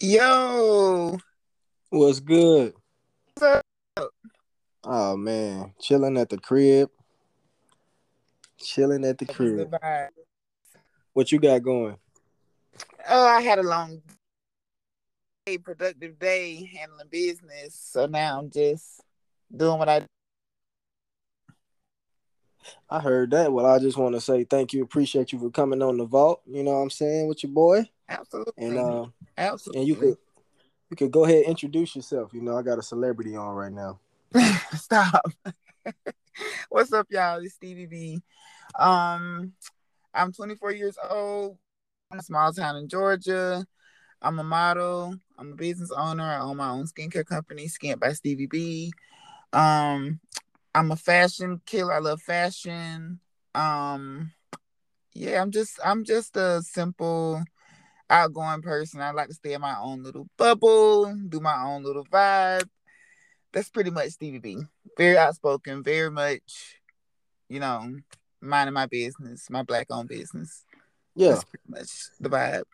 Yo, What's good? what's up? Oh man, chilling at the crib. Chilling at the crib. What you got going? Oh, I had a long day, productive day handling business. So now I'm just doing what I I heard that. Well, I just want to say thank you, appreciate you for coming on the vault. You know what I'm saying with your boy, absolutely, and uh, absolutely. and you could you could go ahead and introduce yourself. You know, I got a celebrity on right now. stop. What's up, y'all? It's Stevie B. Um, I'm 24 years old. I'm a small town in Georgia. I'm a model. I'm a business owner. I own my own skincare company, Skin by Stevie B. Um, I'm a fashion killer. I love fashion. Um, yeah, I'm just I'm just a simple, outgoing person. I like to stay in my own little bubble, do my own little vibe. That's pretty much Stevie B. Very outspoken, very much, you know, minding my business, my black owned business. Yeah, That's pretty much the vibe.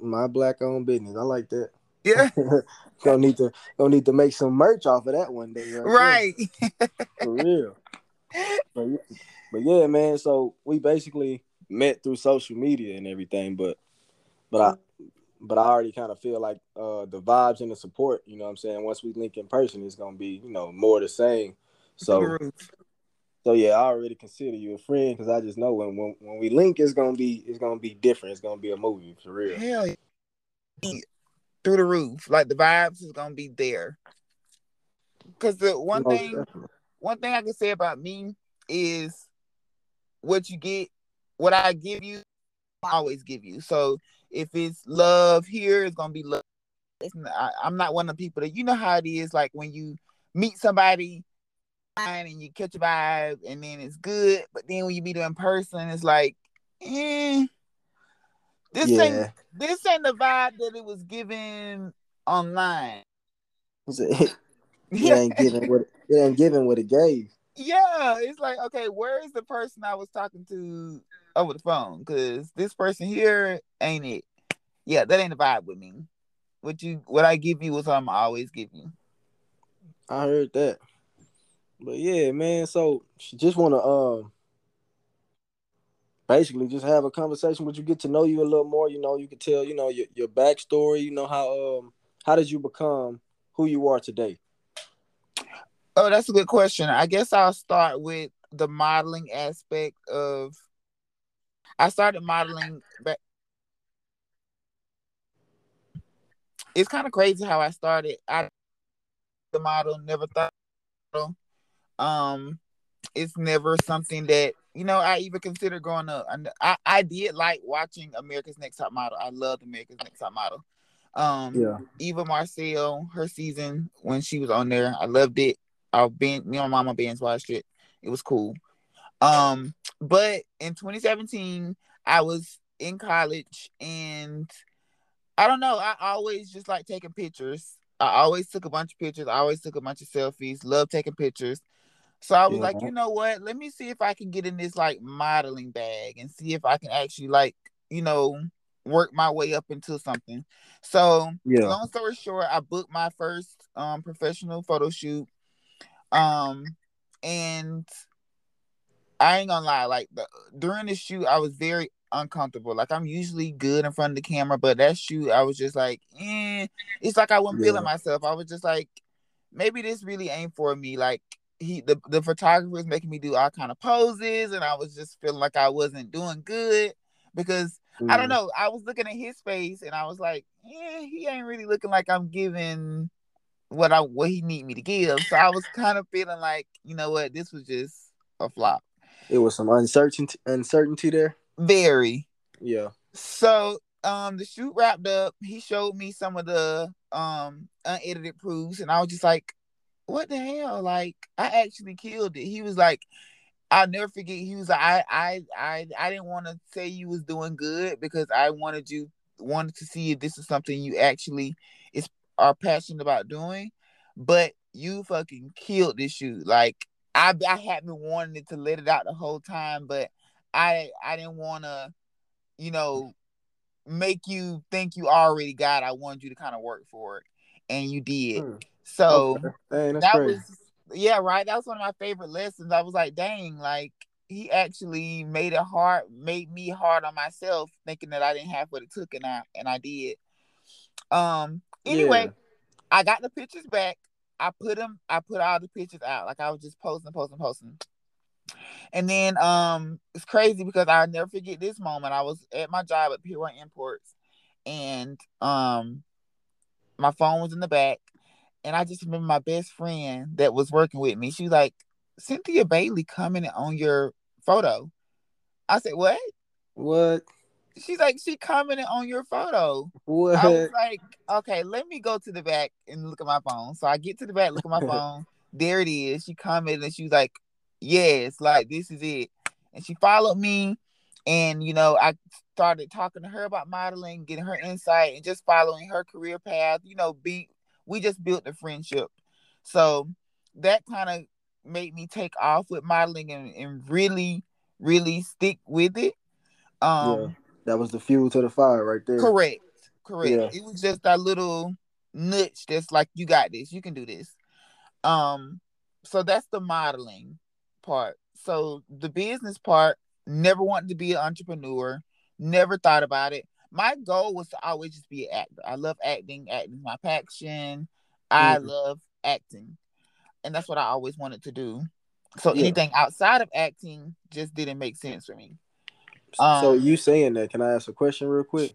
my black owned business. I like that. Yeah, gonna need to gonna need to make some merch off of that one day. Right. right. For real. But, yeah- but yeah, man. So we basically met through social media and everything, but but I but I already kind of feel like uh the vibes and the support, you know what I'm saying, once we link in person, it's gonna be, you know, more the same. So so yeah, I already consider you a friend because I just know when, when when we link it's gonna be it's gonna be different. It's gonna be a movie for real. Hell yeah. Through the roof. Like the vibes is gonna be there. Cause the one Most thing definitely. one thing I can say about me is what you get, what I give you, I always give you. So if it's love here, it's gonna be love. Not, I'm not one of the people that you know how it is. Like when you meet somebody and you catch a vibe, and then it's good, but then when you meet them in person, it's like, eh, this ain't this ain't the vibe that it was given online. it ain't giving what it ain't giving what it gave. yeah, it's like, okay, where is the person I was talking to over the phone? Because this person here ain't it. Yeah, that ain't the vibe with me. What you, what I give you is what I'm always give you. I heard that. But yeah, man. So just want to um basically just have a conversation with you, get to know you a little more. You know, you can tell you know your your backstory. You know how um how did you become who you are today? Oh, that's a good question. I guess I'll start with the modeling aspect of. I started modeling, but it's kind of crazy how I started. I the model never thought. Um, it's never something that you know I even considered growing up. And I I did like watching America's Next Top Model. I loved America's Next Top Model. Um, Yeah. Eva Marcille, her season when she was on there, I loved it. I've been me and my mama binge watched it. It was cool. Um, but in 2017, I was in college and I don't know. I always just like taking pictures. I always took a bunch of pictures. I always took a bunch of selfies. Love taking pictures. So I was Yeah. like, you know what? Let me see if I can get in this like modeling bag and see if I can actually like, you know, work my way up into something. So Yeah. long story short, I booked my first um professional photo shoot. Um and I ain't gonna lie, like the, during the shoot, I was very uncomfortable. Like I'm usually good in front of the camera, but that shoot, I was just like, eh. It's like I wasn't Yeah. feeling myself. I was just like, maybe this really ain't for me. Like he, the the photographer was making me do all kind of poses, and I was just feeling like I wasn't doing good because I don't Mm. know. I was looking at his face, and I was like, yeah, he ain't really looking like I'm giving what I what he need me to give. So I was kind of feeling like, you know what, this was just a flop. It was some uncertainty uncertainty there. Very. Yeah. So um the shoot wrapped up. He showed me some of the um unedited proofs, and I was just like, what the hell? Like, I actually killed it. He was like, I'll never forget. He was like, I I I I didn't want to say you was doing good because I wanted you wanted to see if this is something you actually is are passionate about doing, but you fucking killed this shoot. Like I I had been wanting to let it out the whole time, but I I didn't want to, you know, make you think you already got. I wanted you to kind of work for it, and you did. Hmm. So okay. Dang, that crazy. was yeah, right. That was one of my favorite lessons. I was like, dang, like he actually made it hard, made me hard on myself, thinking that I didn't have what it took, and I and I did. Um. Anyway, yeah. I got the pictures back. I put them. I put all the pictures out. Like I was just posting, posting, posting. And then um, it's crazy because I'll never forget this moment. I was at my job at One Imports, and um, my phone was in the back, and I just remember my best friend that was working with me. She was like, Cynthia Bailey commented on your photo. I said, What? What? She's like, she commented on your photo. What? I was like, okay, let me go to the back and look at my phone. So I get to the back, look at my phone. There it is. She commented and she was like, Yes, like this is it. And she followed me. And you know, I started talking to her about modeling, getting her insight, and just following her career path. You know, be we just built a friendship. So that kind of made me take off with modeling and, and really, really stick with it. Um yeah, that was the fuel to the fire right there. Correct. Correct. Yeah. It was just that little nudge that's like, you got this, you can do this. Um, so that's the modeling part. So the business part, never wanted to be an entrepreneur, never thought about it my goal was to always just be an actor. I love acting. Acting my passion. I mm-hmm. love acting, and that's what I always wanted to do. So yeah. anything outside of acting just didn't make sense for me. Um, so you saying that? Can I ask a question real quick?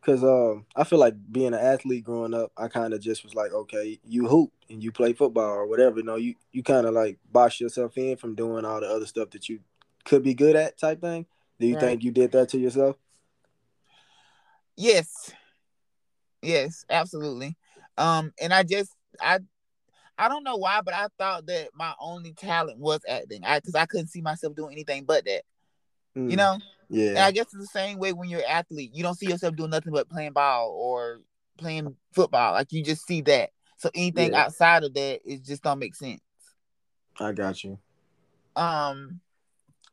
Because um, I feel like being an athlete growing up, I kind of just was like, okay, you hoop and you play football or whatever. You know, you you kind of like box yourself in from doing all the other stuff that you could be good at, type thing. Do you right. think you did that to yourself? Yes. Yes, absolutely. Um, and I just I I don't know why, but I thought that my only talent was acting. I because I couldn't see myself doing anything but that. Mm. You know? Yeah. And I guess it's the same way when you're an athlete. You don't see yourself doing nothing but playing ball or playing football. Like you just see that. So anything yeah. outside of that, it just don't make sense. I got you. Um,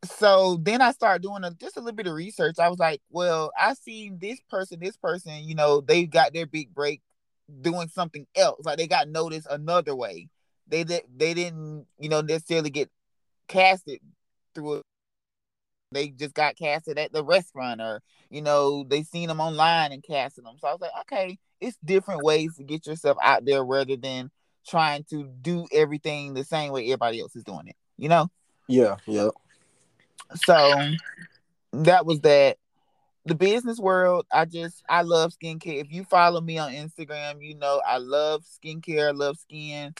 so then I started doing a, just a little bit of research. I was like, well, I seen this person, this person, you know, they got their big break doing something else. Like they got noticed another way. They did they didn't, you know, necessarily get casted through a they just got casted at the restaurant or you know they seen them online and casted them so i was like okay it's different ways to get yourself out there rather than trying to do everything the same way everybody else is doing it you know yeah yeah so that was that. The business world, I just I love skincare. If you follow me on Instagram, you know I love skincare, I love skin.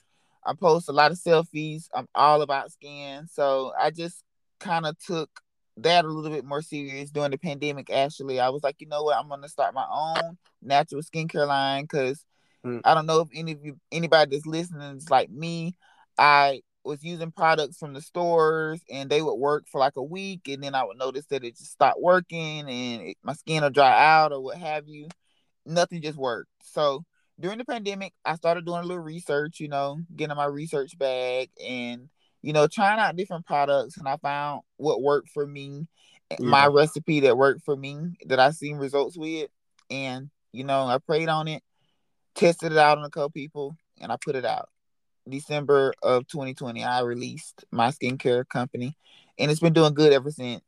I post a lot of selfies. I'm all about skin. So I just kind of took that a little bit more serious during the pandemic. Actually, I was like, you know what, I'm gonna start my own natural skincare line because mm. I don't know if any of you, anybody that's listening is like me. I was using products from the stores and they would work for like a week and then I would notice that it just stopped working and it, my skin will dry out or what have you. Nothing just worked. So during the pandemic, I started doing a little research, you know, getting my research bag and, you know, trying out different products. And I found what worked for me, eh, yeah. my recipe that worked for me that I seen results with. And, you know, I prayed on it, tested it out on a couple people, and I put it out. December of 2020, I released my skincare company, and it's been doing good ever since.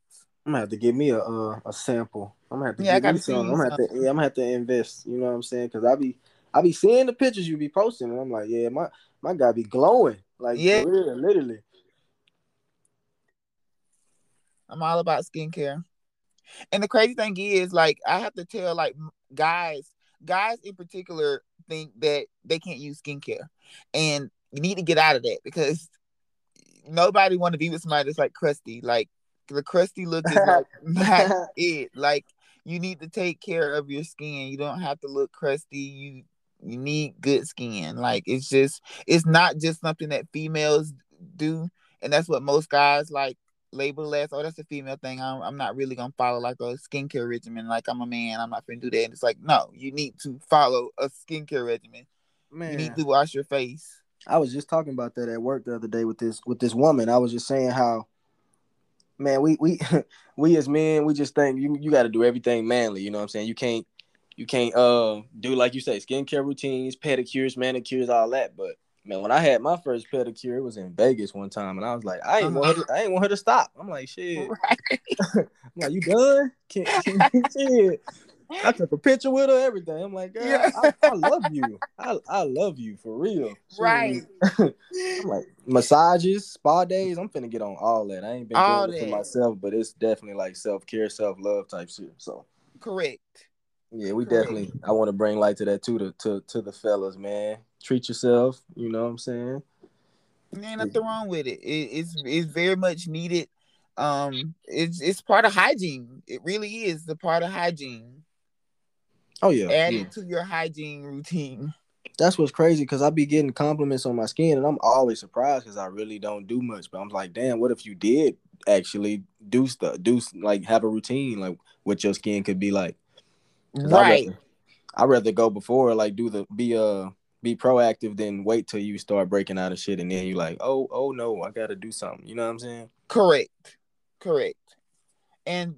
I'm gonna have to give me a uh, a sample. I'm gonna have to yeah, give me some. I'm gonna have to yeah, I'm gonna have to invest. You know what I'm saying? Because I be I be seeing the pictures you be posting, and I'm like, yeah, my my guy be glowing like yeah, real, literally. I'm all about skincare, and the crazy thing is, like, I have to tell like guys, guys in particular think that they can't use skincare, and you need to get out of that because nobody want to be with somebody that's like crusty. Like the crusty look is like not it. Like you need to take care of your skin. You don't have to look crusty. You you need good skin. Like it's just it's not just something that females do, and that's what most guys like label as. Oh, that's a female thing. I'm, I'm not really gonna follow like a skincare regimen. Like I'm a man. I'm not gonna do that. And it's like no, you need to follow a skincare regimen. Man. You need to wash your face. I was just talking about that at work the other day with this with this woman. I was just saying how man, we we we as men, we just think you you got to do everything manly. You know what I'm saying? You can't you can't uh do like you say skincare routines, pedicures, manicures, all that. But man, when I had my first pedicure, it was in Vegas one time, and I was like, I ain't uh-huh. want her to, I ain't want her to stop. I'm like, shit. Right. I'm like, you done? Can, can, shit. I took a picture with her, everything. I'm like, girl, yeah. I, I, love you. I, I love you for real. Right. I'm like massages, spa days. I'm finna get on all that. I ain't been all doing it for myself, but it's definitely like self care, self love type shit. So correct. Yeah, we Correct. definitely. I want to bring light to that too, to, to to the fellas, man. Treat yourself. You know what I'm saying? Ain't nothing wrong with it. it. It's it's very much needed. Um, it's it's part of hygiene. It really is the part of hygiene. Oh yeah, add yeah. it to your hygiene routine. That's what's crazy because I be getting compliments on my skin, and I'm always surprised because I really don't do much. But I'm like, damn, what if you did actually do stuff, do like have a routine, like what your skin could be like? Right. I'd rather, I'd rather go before, like do the be uh be proactive than wait till you start breaking out of shit and then you like, oh, oh no, I gotta do something. You know what I'm saying? Correct. Correct. And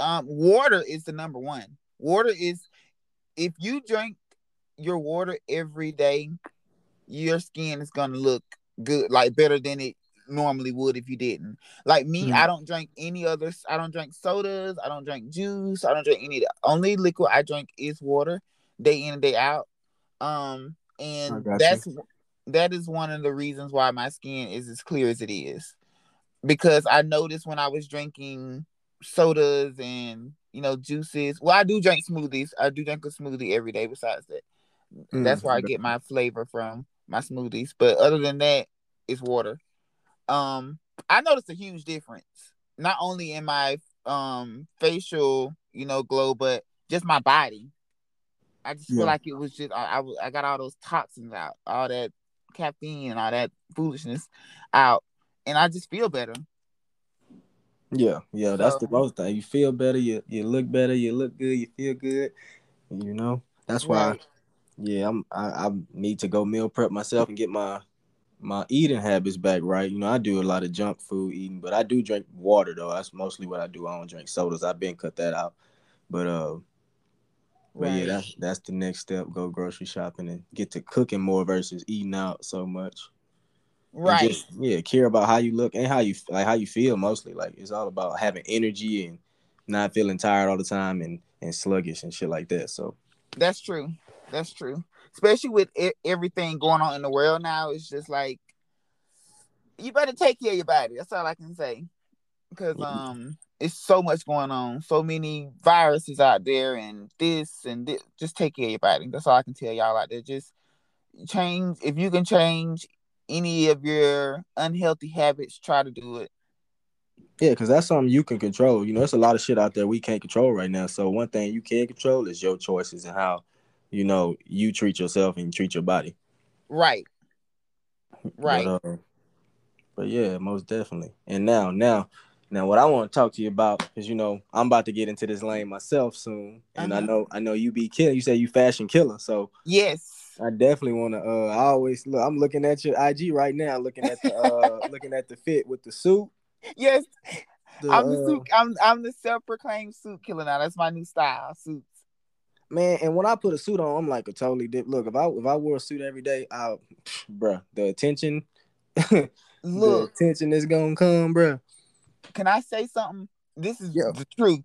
um, water is the number one. Water is if you drink your water every day, your skin is gonna look good, like better than it normally would if you didn't. Like me, mm-hmm. I don't drink any other. I don't drink sodas. I don't drink juice. I don't drink any. Only liquid I drink is water, day in and day out. Um, and that's you. that is one of the reasons why my skin is as clear as it is, because I noticed when I was drinking sodas and you know juices. Well, I do drink smoothies. I do drink a smoothie every day. Besides that, mm, that's where I get my flavor from my smoothies. But other than that, it's water um I noticed a huge difference, not only in my um facial, you know, glow, but just my body. I just yeah. feel like it was just I, I, I got all those toxins out, all that caffeine and all that foolishness out, and I just feel better. Yeah, yeah, that's so, the most thing. You feel better, you you look better, you look good, you feel good. You know, that's why. Right. Yeah, I'm. I, I need to go meal prep myself and get my my eating habits back right. You know, I do a lot of junk food eating, but I do drink water though. That's mostly what I do. I don't drink sodas. I've been cut that out. But uh but right. yeah, that's that's the next step. Go grocery shopping and get to cooking more versus eating out so much. Right. Just, yeah, care about how you look and how you like how you feel mostly. Like it's all about having energy and not feeling tired all the time and and sluggish and shit like that. So that's true. That's true especially with everything going on in the world now. It's just like you better take care of your body. That's all I can say. Because um, it's so much going on, so many viruses out there, and this and this. Just take care of your body. That's all I can tell y'all out there. Just change if you can change any of your unhealthy habits. Try to do it. Yeah, because that's something you can control. You know, there's a lot of shit out there we can't control right now. So one thing you can control is your choices and how you know, you treat yourself and you treat your body. Right. Right. But, uh, but yeah, most definitely. And now, now, now, what I want to talk to you about is, you know, I'm about to get into this lane myself soon, and uh-huh. I know, I know you be killer. You say you fashion killer, so yes, I definitely want to. Uh, I always look. I'm looking at your IG right now, looking at the, uh, looking at the fit with the suit. Yes, the, I'm the uh, suit. I'm I'm the self-proclaimed suit killer now. That's my new style. suits. man. And when I put a suit on, I'm like a totally dip. Look, if I if I wore a suit every day, I, bruh, the attention, Look, the attention is gonna come, bruh. Can I say something? This is yeah. the truth.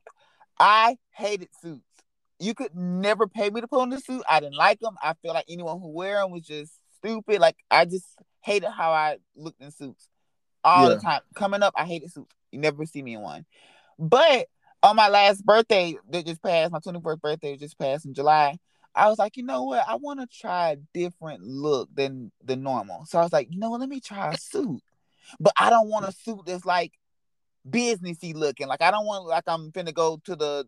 I hated suits. You could never pay me to put on the suit. I didn't like them. I feel like anyone who wear them was just stupid. Like I just hated how I looked in suits all yeah. the time. Coming up, I hated suits. You never see me in one. But on my last birthday that just passed, my 24th birthday just passed in July. I was like, you know what? I want to try a different look than the normal. So I was like, you know what? Let me try a suit. But I don't want a suit that's like businessy looking. Like I don't want like I'm finna go to the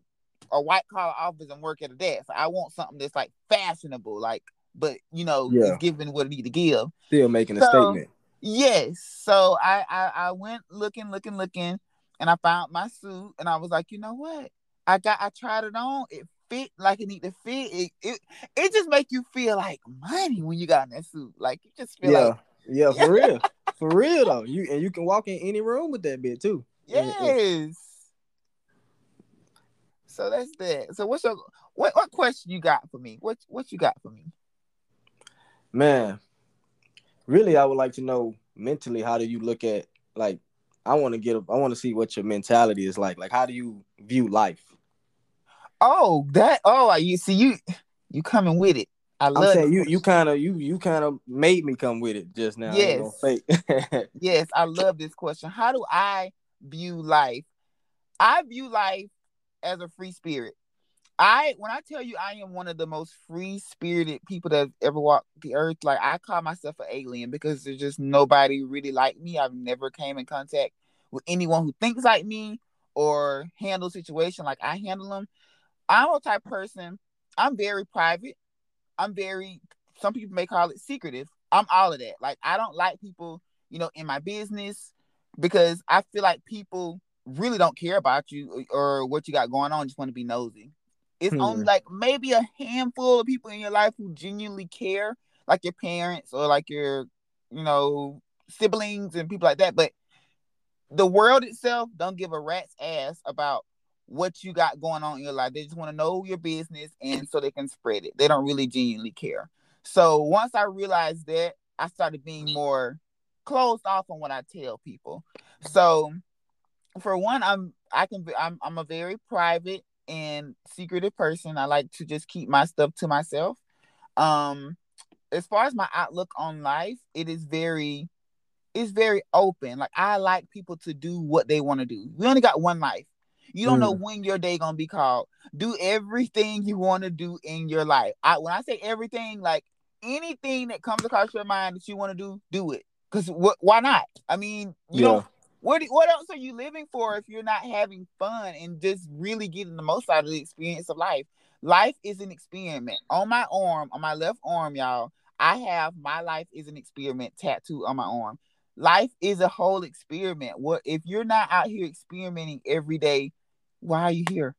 a white collar office and work at a desk. I want something that's like fashionable, like but you know, yeah. giving what it need to give. Still making a statement. Yes. So I, I I went looking, looking, looking and I found my suit and I was like, you know what? I got I tried it on. It fit like it need to fit. It it, it just make you feel like money when you got in that suit. Like you just feel yeah. like yeah, for real. For real though. You and you can walk in any room with that bit too. Yes. So that's that. So what's your what what question you got for me? What what you got for me? Man, really I would like to know mentally how do you look at like I want to get I want to see what your mentality is like. Like how do you view life? Oh, that oh you see you you coming with it. I love I'm saying you you kind of you you kind of made me come with it just now. Yes. Yes, I love this question. How do I view life? I view life as a free spirit. I when I tell you I am one of the most free spirited people that ever walked the earth, like I call myself an alien because there's just nobody really like me. I've never came in contact with anyone who thinks like me or handle situation like I handle them. I'm a type person. I'm very private. I'm very. Some people may call it secretive. I'm all of that. Like I don't like people, you know, in my business because I feel like people really don't care about you or what you got going on. Just want to be nosy. It's hmm. only like maybe a handful of people in your life who genuinely care, like your parents or like your, you know, siblings and people like that. But the world itself don't give a rat's ass about what you got going on in your life. They just want to know your business and so they can spread it. They don't really genuinely care. So once I realized that, I started being more closed off on what I tell people. So for one, I'm I can be I'm I'm a very private and secretive person. I like to just keep my stuff to myself. Um as far as my outlook on life, it is very it's very open. Like I like people to do what they want to do. We only got one life. You don't mm. know when your day gonna be called. Do everything you want to do in your life. I when I say everything, like anything that comes across your mind that you want to do, do it. Cause what? Why not? I mean, you yeah. don't. What what else are you living for if you're not having fun and just really getting the most out of the experience of life? Life is an experiment. On my arm, on my left arm, y'all, I have my life is an experiment tattooed on my arm. Life is a whole experiment. What if you're not out here experimenting every day? Why are you here?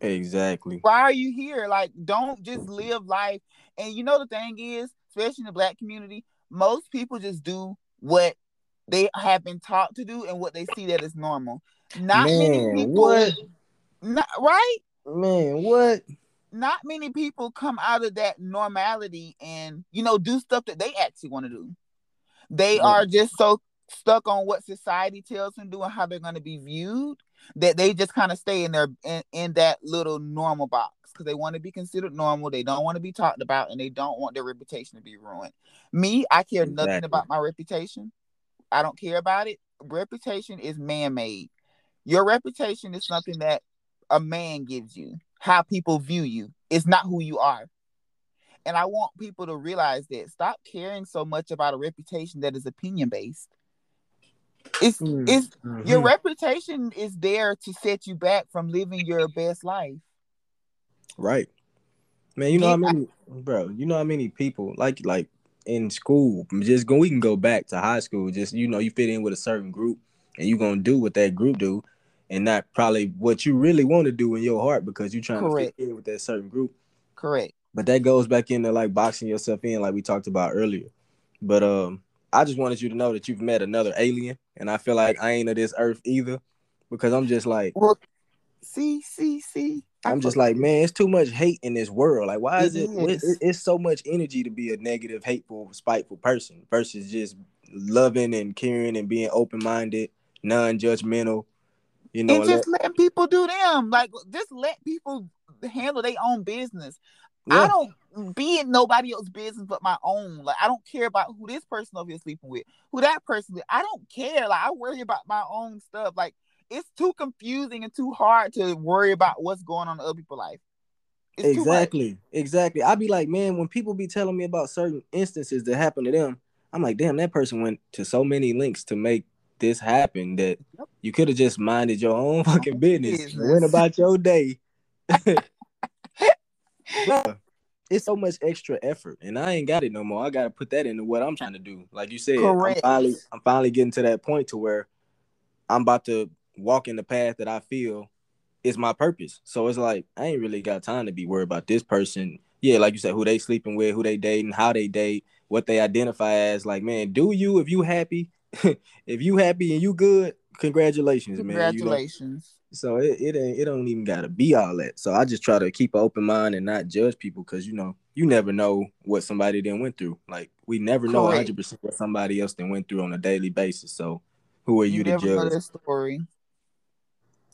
Exactly. Why are you here? Like, don't just live life. And you know the thing is, especially in the black community, most people just do what they have been taught to do and what they see that is normal. Not Man, many people what? Not right? Man, what? Not many people come out of that normality and you know do stuff that they actually want to do. They are just so stuck on what society tells them to do and how they're going to be viewed that they just kind of stay in their in, in that little normal box because they want to be considered normal they don't want to be talked about and they don't want their reputation to be ruined me i care exactly. nothing about my reputation i don't care about it. Reputation is man-made. Your reputation is something that a man gives you how people view you. It's not who you are. And i want people to realize that. Stop caring so much about a reputation that is opinion based it's mm-hmm. it's your reputation is there to set you back from living your best life. Right. Man, you know how many bro, you know how many people like like in school, just go we can go back to high school, just you know, you fit in with a certain group and you're gonna do what that group do and not probably what you really want to do in your heart because you're trying Correct. to fit in with that certain group. Correct. But that goes back into like boxing yourself in, like we talked about earlier. But um I just wanted you to know that you've met another alien, and I feel like I ain't of this earth either, because I'm just like, well, see, see, see. I'm just like, man, it's too much hate in this world. Like, why is it? it it's so much energy to be a negative, hateful, spiteful person versus just loving and caring and being open minded, non judgmental. You know, and just let, letting people do them. Like, just let people handle their own business. Yeah. I don't be in nobody else's business but my own. Like I don't care about who this person over here sleeping with, who that person. Is. I don't care. Like I worry about my own stuff. Like it's too confusing and too hard to worry about what's going on in other people's life. It's exactly, exactly. I'd be like, man, when people be telling me about certain instances that happen to them, I'm like, damn, that person went to so many links to make this happen that yep. you could have just minded your own fucking business, business. went about your day. it's so much extra effort, and I ain't got it no more. I got to put that into what I'm trying to do. Like you said, Correct. I'm finally, I'm finally getting to that point to where I'm about to walk in the path that I feel is my purpose. So it's like I ain't really got time to be worried about this person. Yeah, like you said, who they sleeping with, who they dating, how they date, what they identify as. Like, man, do you if you happy, if you happy and you good, congratulations, man. Congratulations. You know? So it, it ain't it don't even gotta be all that. So I just try to keep an open mind and not judge people because you know you never know what somebody then went through. Like we never know hundred percent what somebody else then went through on a daily basis. So who are you, you to judge? Story.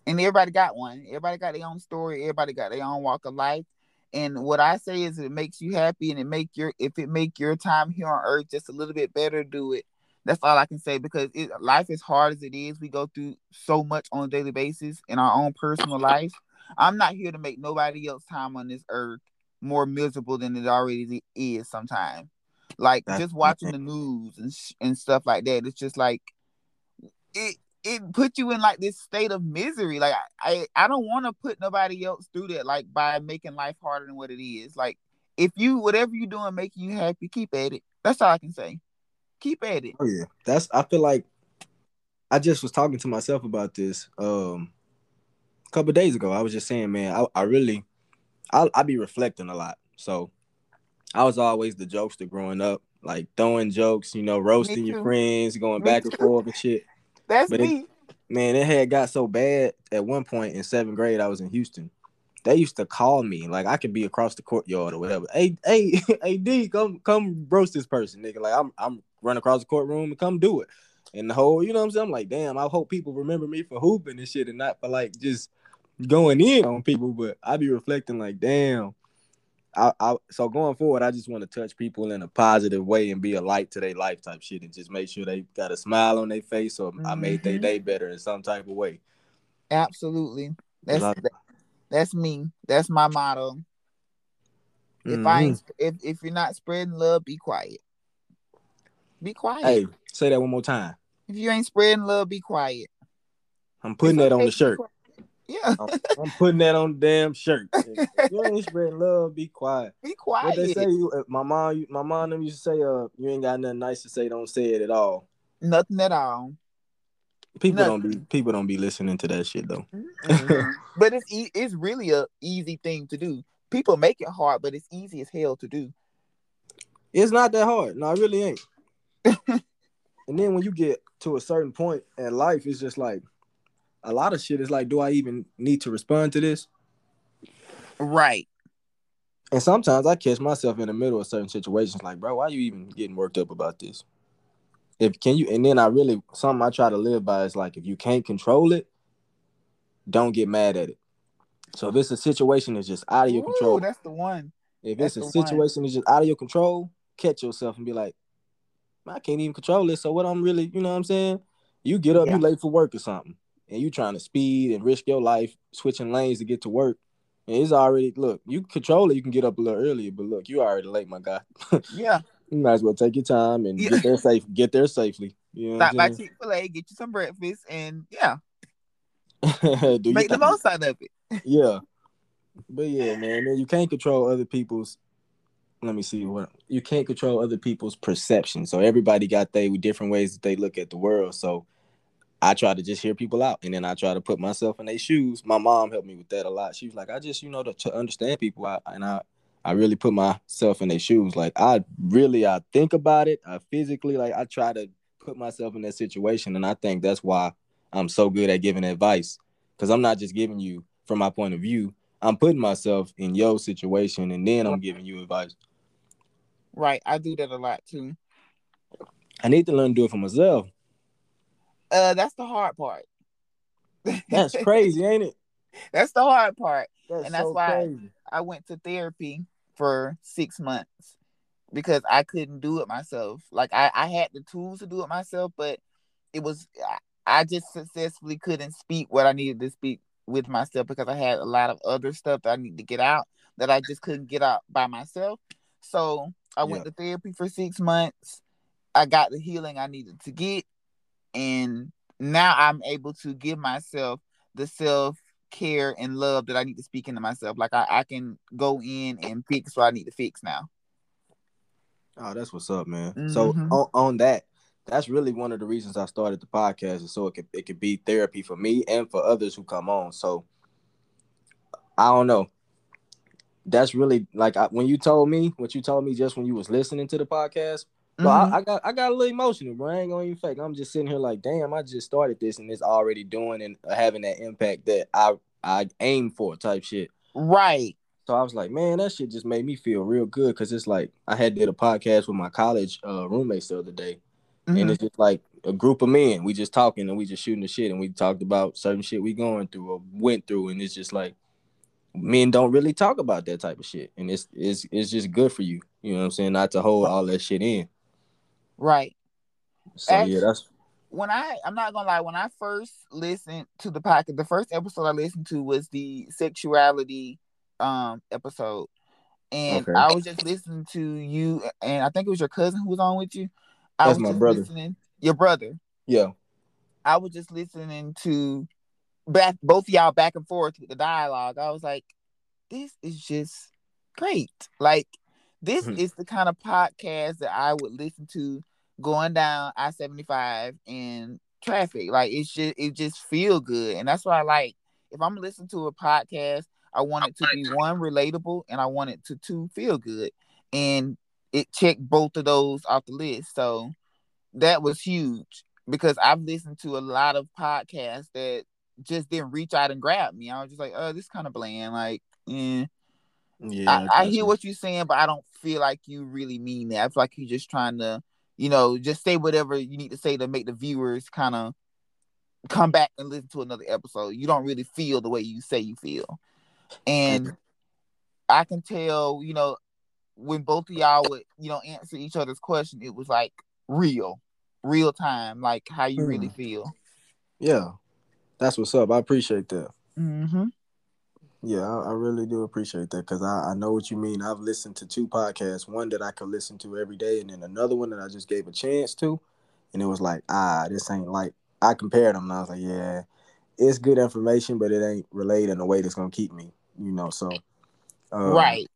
And everybody got one. Everybody got their own story. Everybody got their own walk of life. And what I say is, it makes you happy, and it make your if it make your time here on earth just a little bit better, do it. That's all I can say because it, life is hard as it is. We go through so much on a daily basis in our own personal life. I'm not here to make nobody else time on this earth more miserable than it already is sometimes. Like That's just watching the news and sh- and stuff like that. It's just like it it put you in like this state of misery. Like I I, I don't want to put nobody else through that. Like by making life harder than what it is. Like if you whatever you're doing making you happy, keep at it. That's all I can say. Keep at it. Oh yeah, that's. I feel like I just was talking to myself about this um a couple days ago. I was just saying, man, I, I really, I I be reflecting a lot. So I was always the jokester growing up, like throwing jokes, you know, roasting your friends, going me back too. and forth and shit. That's but me. It, man, it had got so bad at one point in seventh grade. I was in Houston. They used to call me like I could be across the courtyard or whatever. Hey, hey, hey, D, come come roast this person, nigga. Like I'm I'm run across the courtroom and come do it. And the whole, you know what I'm saying? I'm like, damn, I hope people remember me for hooping and shit and not for like just going in on people. But I'd be reflecting like, damn. I, I so going forward, I just want to touch people in a positive way and be a light to their life type shit and just make sure they got a smile on their face or mm-hmm. I made their mm-hmm. day better in some type of way. Absolutely. That's I, that's me. That's my motto. If mm-hmm. I if if you're not spreading love, be quiet. Be quiet. Hey, say that one more time. If you ain't spreading love, be quiet. I'm putting that on the shirt. Yeah. I'm, I'm, putting that on the damn shirt. If you ain't spreading love, be quiet. Be quiet. What they say, you, uh, my mom, my mom them used to say, uh, you ain't got nothing nice to say, don't say it at all. Nothing at all. People Nothing. don't be people don't be listening to that shit though. Mm-hmm. but it's e- it's really a easy thing to do. People make it hard, but it's easy as hell to do. It's not that hard. No, it really ain't. and then when you get to a certain point in life, it's just like a lot of shit is like, do I even need to respond to this? Right. And sometimes I catch myself in the middle of certain situations, like, bro, why are you even getting worked up about this? If can you and then I really something I try to live by is like if you can't control it, don't get mad at it. So if it's a situation that's just out of your Ooh, control, that's the one. If that's it's a situation one. that's just out of your control, catch yourself and be like, I can't even control it. So what I'm really, you know what I'm saying? You get up, yeah. you late for work or something, and you trying to speed and risk your life switching lanes to get to work. And it's already look, you control it, you can get up a little earlier, but look, you already late, my guy. yeah. You might as well take your time and yeah. get there safe, get there safely. You know Stop by Chick Fil A, get you some breakfast, and yeah, make the most out of it. yeah, but yeah, man, man, you can't control other people's let me see what you can't control other people's perception. So everybody got they with different ways that they look at the world. So I try to just hear people out, and then I try to put myself in their shoes. My mom helped me with that a lot. She was like, I just you know to, to understand people, I, and I I really put myself in their shoes. Like I really I think about it. I physically like I try to put myself in that situation, and I think that's why I'm so good at giving advice because I'm not just giving you from my point of view. I'm putting myself in your situation, and then I'm giving you advice. Right. I do that a lot too. I need to learn to do it for myself. Uh, that's the hard part. That's crazy, ain't it? That's the hard part. That's and that's so why crazy. I went to therapy for six months because I couldn't do it myself. Like I, I had the tools to do it myself, but it was I just successfully couldn't speak what I needed to speak with myself because I had a lot of other stuff that I need to get out that I just couldn't get out by myself. So I went to therapy for six months. I got the healing I needed to get. And now I'm able to give myself the self care and love that I need to speak into myself. Like I, I can go in and fix what I need to fix now. Oh, that's what's up, man. Mm-hmm. So on, on that, that's really one of the reasons I started the podcast, is so it could it could be therapy for me and for others who come on. So I don't know that's really like I, when you told me what you told me just when you was listening to the podcast. But mm-hmm. I, I, got I got a little emotional, bro. I ain't gonna even fake. I'm just sitting here like, damn, I just started this and it's already doing and having that impact that I I aim for type shit. Right. So I was like, man, that shit just made me feel real good because it's like I had did a podcast with my college uh, roommates the other day, mm-hmm. and it's just like a group of men. We just talking and we just shooting the shit, and we talked about certain shit we going through or went through, and it's just like men don't really talk about that type of shit, and it's it's it's just good for you. You know what I'm saying? Not to hold all that shit in. Right. So Actually, yeah, that's when I I'm not gonna lie, when I first listened to the podcast, the first episode I listened to was the sexuality um episode. And okay. I was just listening to you and I think it was your cousin who was on with you. I That's was my brother. Listening, your brother. Yeah. I was just listening to back both y'all back and forth with the dialogue. I was like, this is just great. Like this mm-hmm. is the kind of podcast that I would listen to going down I seventy five in traffic. Like it's just it just feel good, and that's why I like if I'm listening to a podcast, I want it to be one relatable, and I want it to two feel good, and it checked both of those off the list. So that was huge because I've listened to a lot of podcasts that just didn't reach out and grab me. I was just like, oh, this kind of bland. Like, eh. yeah, I, I hear what you're saying, but I don't feel like you really mean that. I feel like you're just trying to you know, just say whatever you need to say to make the viewers kind of come back and listen to another episode. You don't really feel the way you say you feel. And I can tell, you know, when both of y'all would, you know, answer each other's question, it was like real, real time, like how you mm. really feel. Yeah. That's what's up. I appreciate that. Mm-hmm. Yeah, I, really do appreciate that because I, I know what you mean. I've listened to two podcasts, one that I could listen to every day, and then another one that I just gave a chance to, and it was like, ah, this ain't like I compared them, and I was like, yeah, it's good information, but it ain't relayed in a way that's gonna keep me, you know. So, um, right.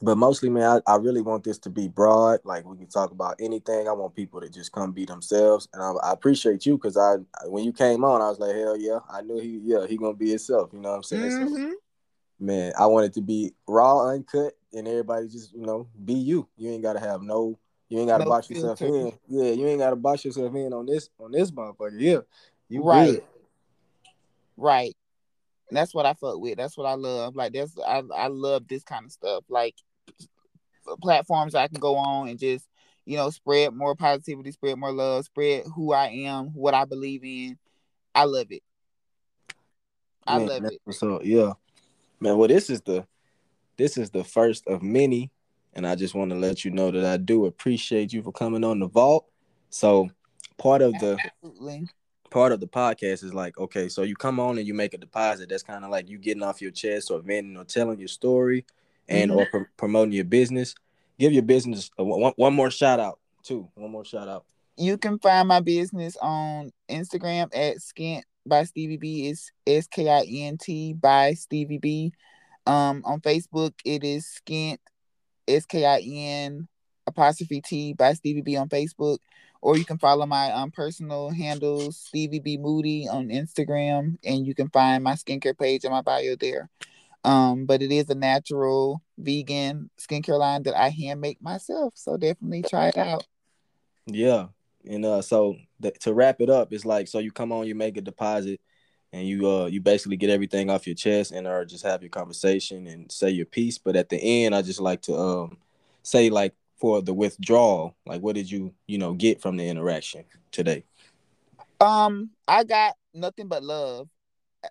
But mostly, man, I, I really want this to be broad. Like we can talk about anything. I want people to just come be themselves, and I, I appreciate you because I when you came on, I was like, hell yeah, I knew he yeah he gonna be himself. You know what I'm saying? Mm-hmm. So, man, I want it to be raw, uncut, and everybody just you know be you. You ain't gotta have no. You ain't gotta no box yourself in. Yeah, you ain't gotta box yourself in on this on this motherfucker. Yeah, you right. Good. Right. And that's what I fuck with. That's what I love. Like that's I I love this kind of stuff. Like platforms I can go on and just you know spread more positivity, spread more love, spread who I am, what I believe in. I love it. I man, love it. So yeah, man. Well, this is the this is the first of many, and I just want to let you know that I do appreciate you for coming on the vault. So part of the Absolutely. part of the podcast is like, okay, so you come on and you make a deposit. That's kind of like you getting off your chest or venting or telling your story and mm-hmm. or pr- promoting your business. Give your business a, one, one more shout out too. One more shout out. You can find my business on Instagram at Skint by Stevie B. It's S K I N T by Stevie B. Um, on Facebook it is Skint S K I N apostrophe T by Stevie B on Facebook. Or you can follow my um, personal handles, Stevie B Moody on Instagram, and you can find my skincare page in my bio there. Um, but it is a natural vegan skincare line that I hand make myself. So definitely try it out. Yeah. And uh so th- to wrap it up, it's like so you come on, you make a deposit and you uh you basically get everything off your chest and or just have your conversation and say your piece. But at the end, I just like to um say like for the withdrawal, like what did you, you know, get from the interaction today? Um, I got nothing but love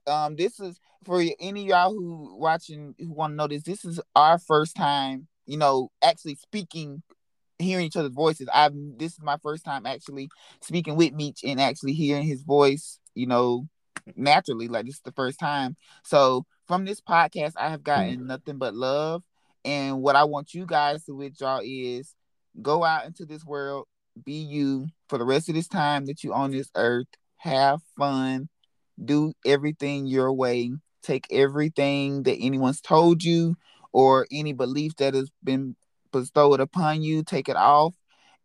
um this is for any of y'all who watching who want to know this this is our first time you know actually speaking hearing each other's voices. I've this is my first time actually speaking with meech and actually hearing his voice you know naturally like this is the first time. So from this podcast i have gotten mm-hmm. nothing but love. And what i want you guys to withdraw is go out into this world be you for the rest of this time that you on this earth. Have fun. Do everything your way. Take everything that anyone's told you or any belief that has been bestowed upon you, take it off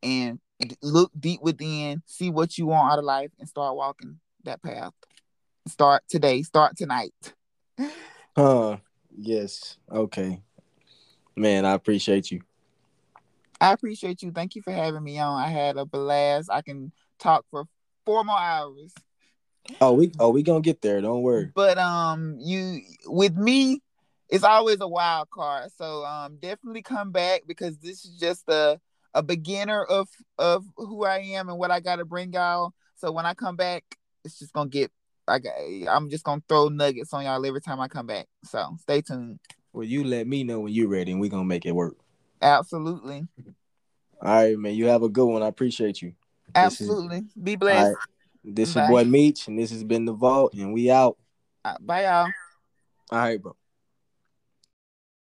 and look deep within, see what you want out of life, and start walking that path. Start today, start tonight. Uh, yes. Okay. Man, I appreciate you. I appreciate you. Thank you for having me on. I had a blast. I can talk for four more hours. Oh, we oh we gonna get there. Don't worry. But um, you with me, it's always a wild card. So um, definitely come back because this is just a a beginner of of who I am and what I got to bring y'all. So when I come back, it's just gonna get like I'm just gonna throw nuggets on y'all every time I come back. So stay tuned. Well, you let me know when you're ready, and we're gonna make it work. Absolutely. All right, man. You have a good one. I appreciate you. Absolutely. Is, Be blessed. This Bye. is boy Meech, and this has been the Vault, and we out. Uh, bye, y'all. All right, bro.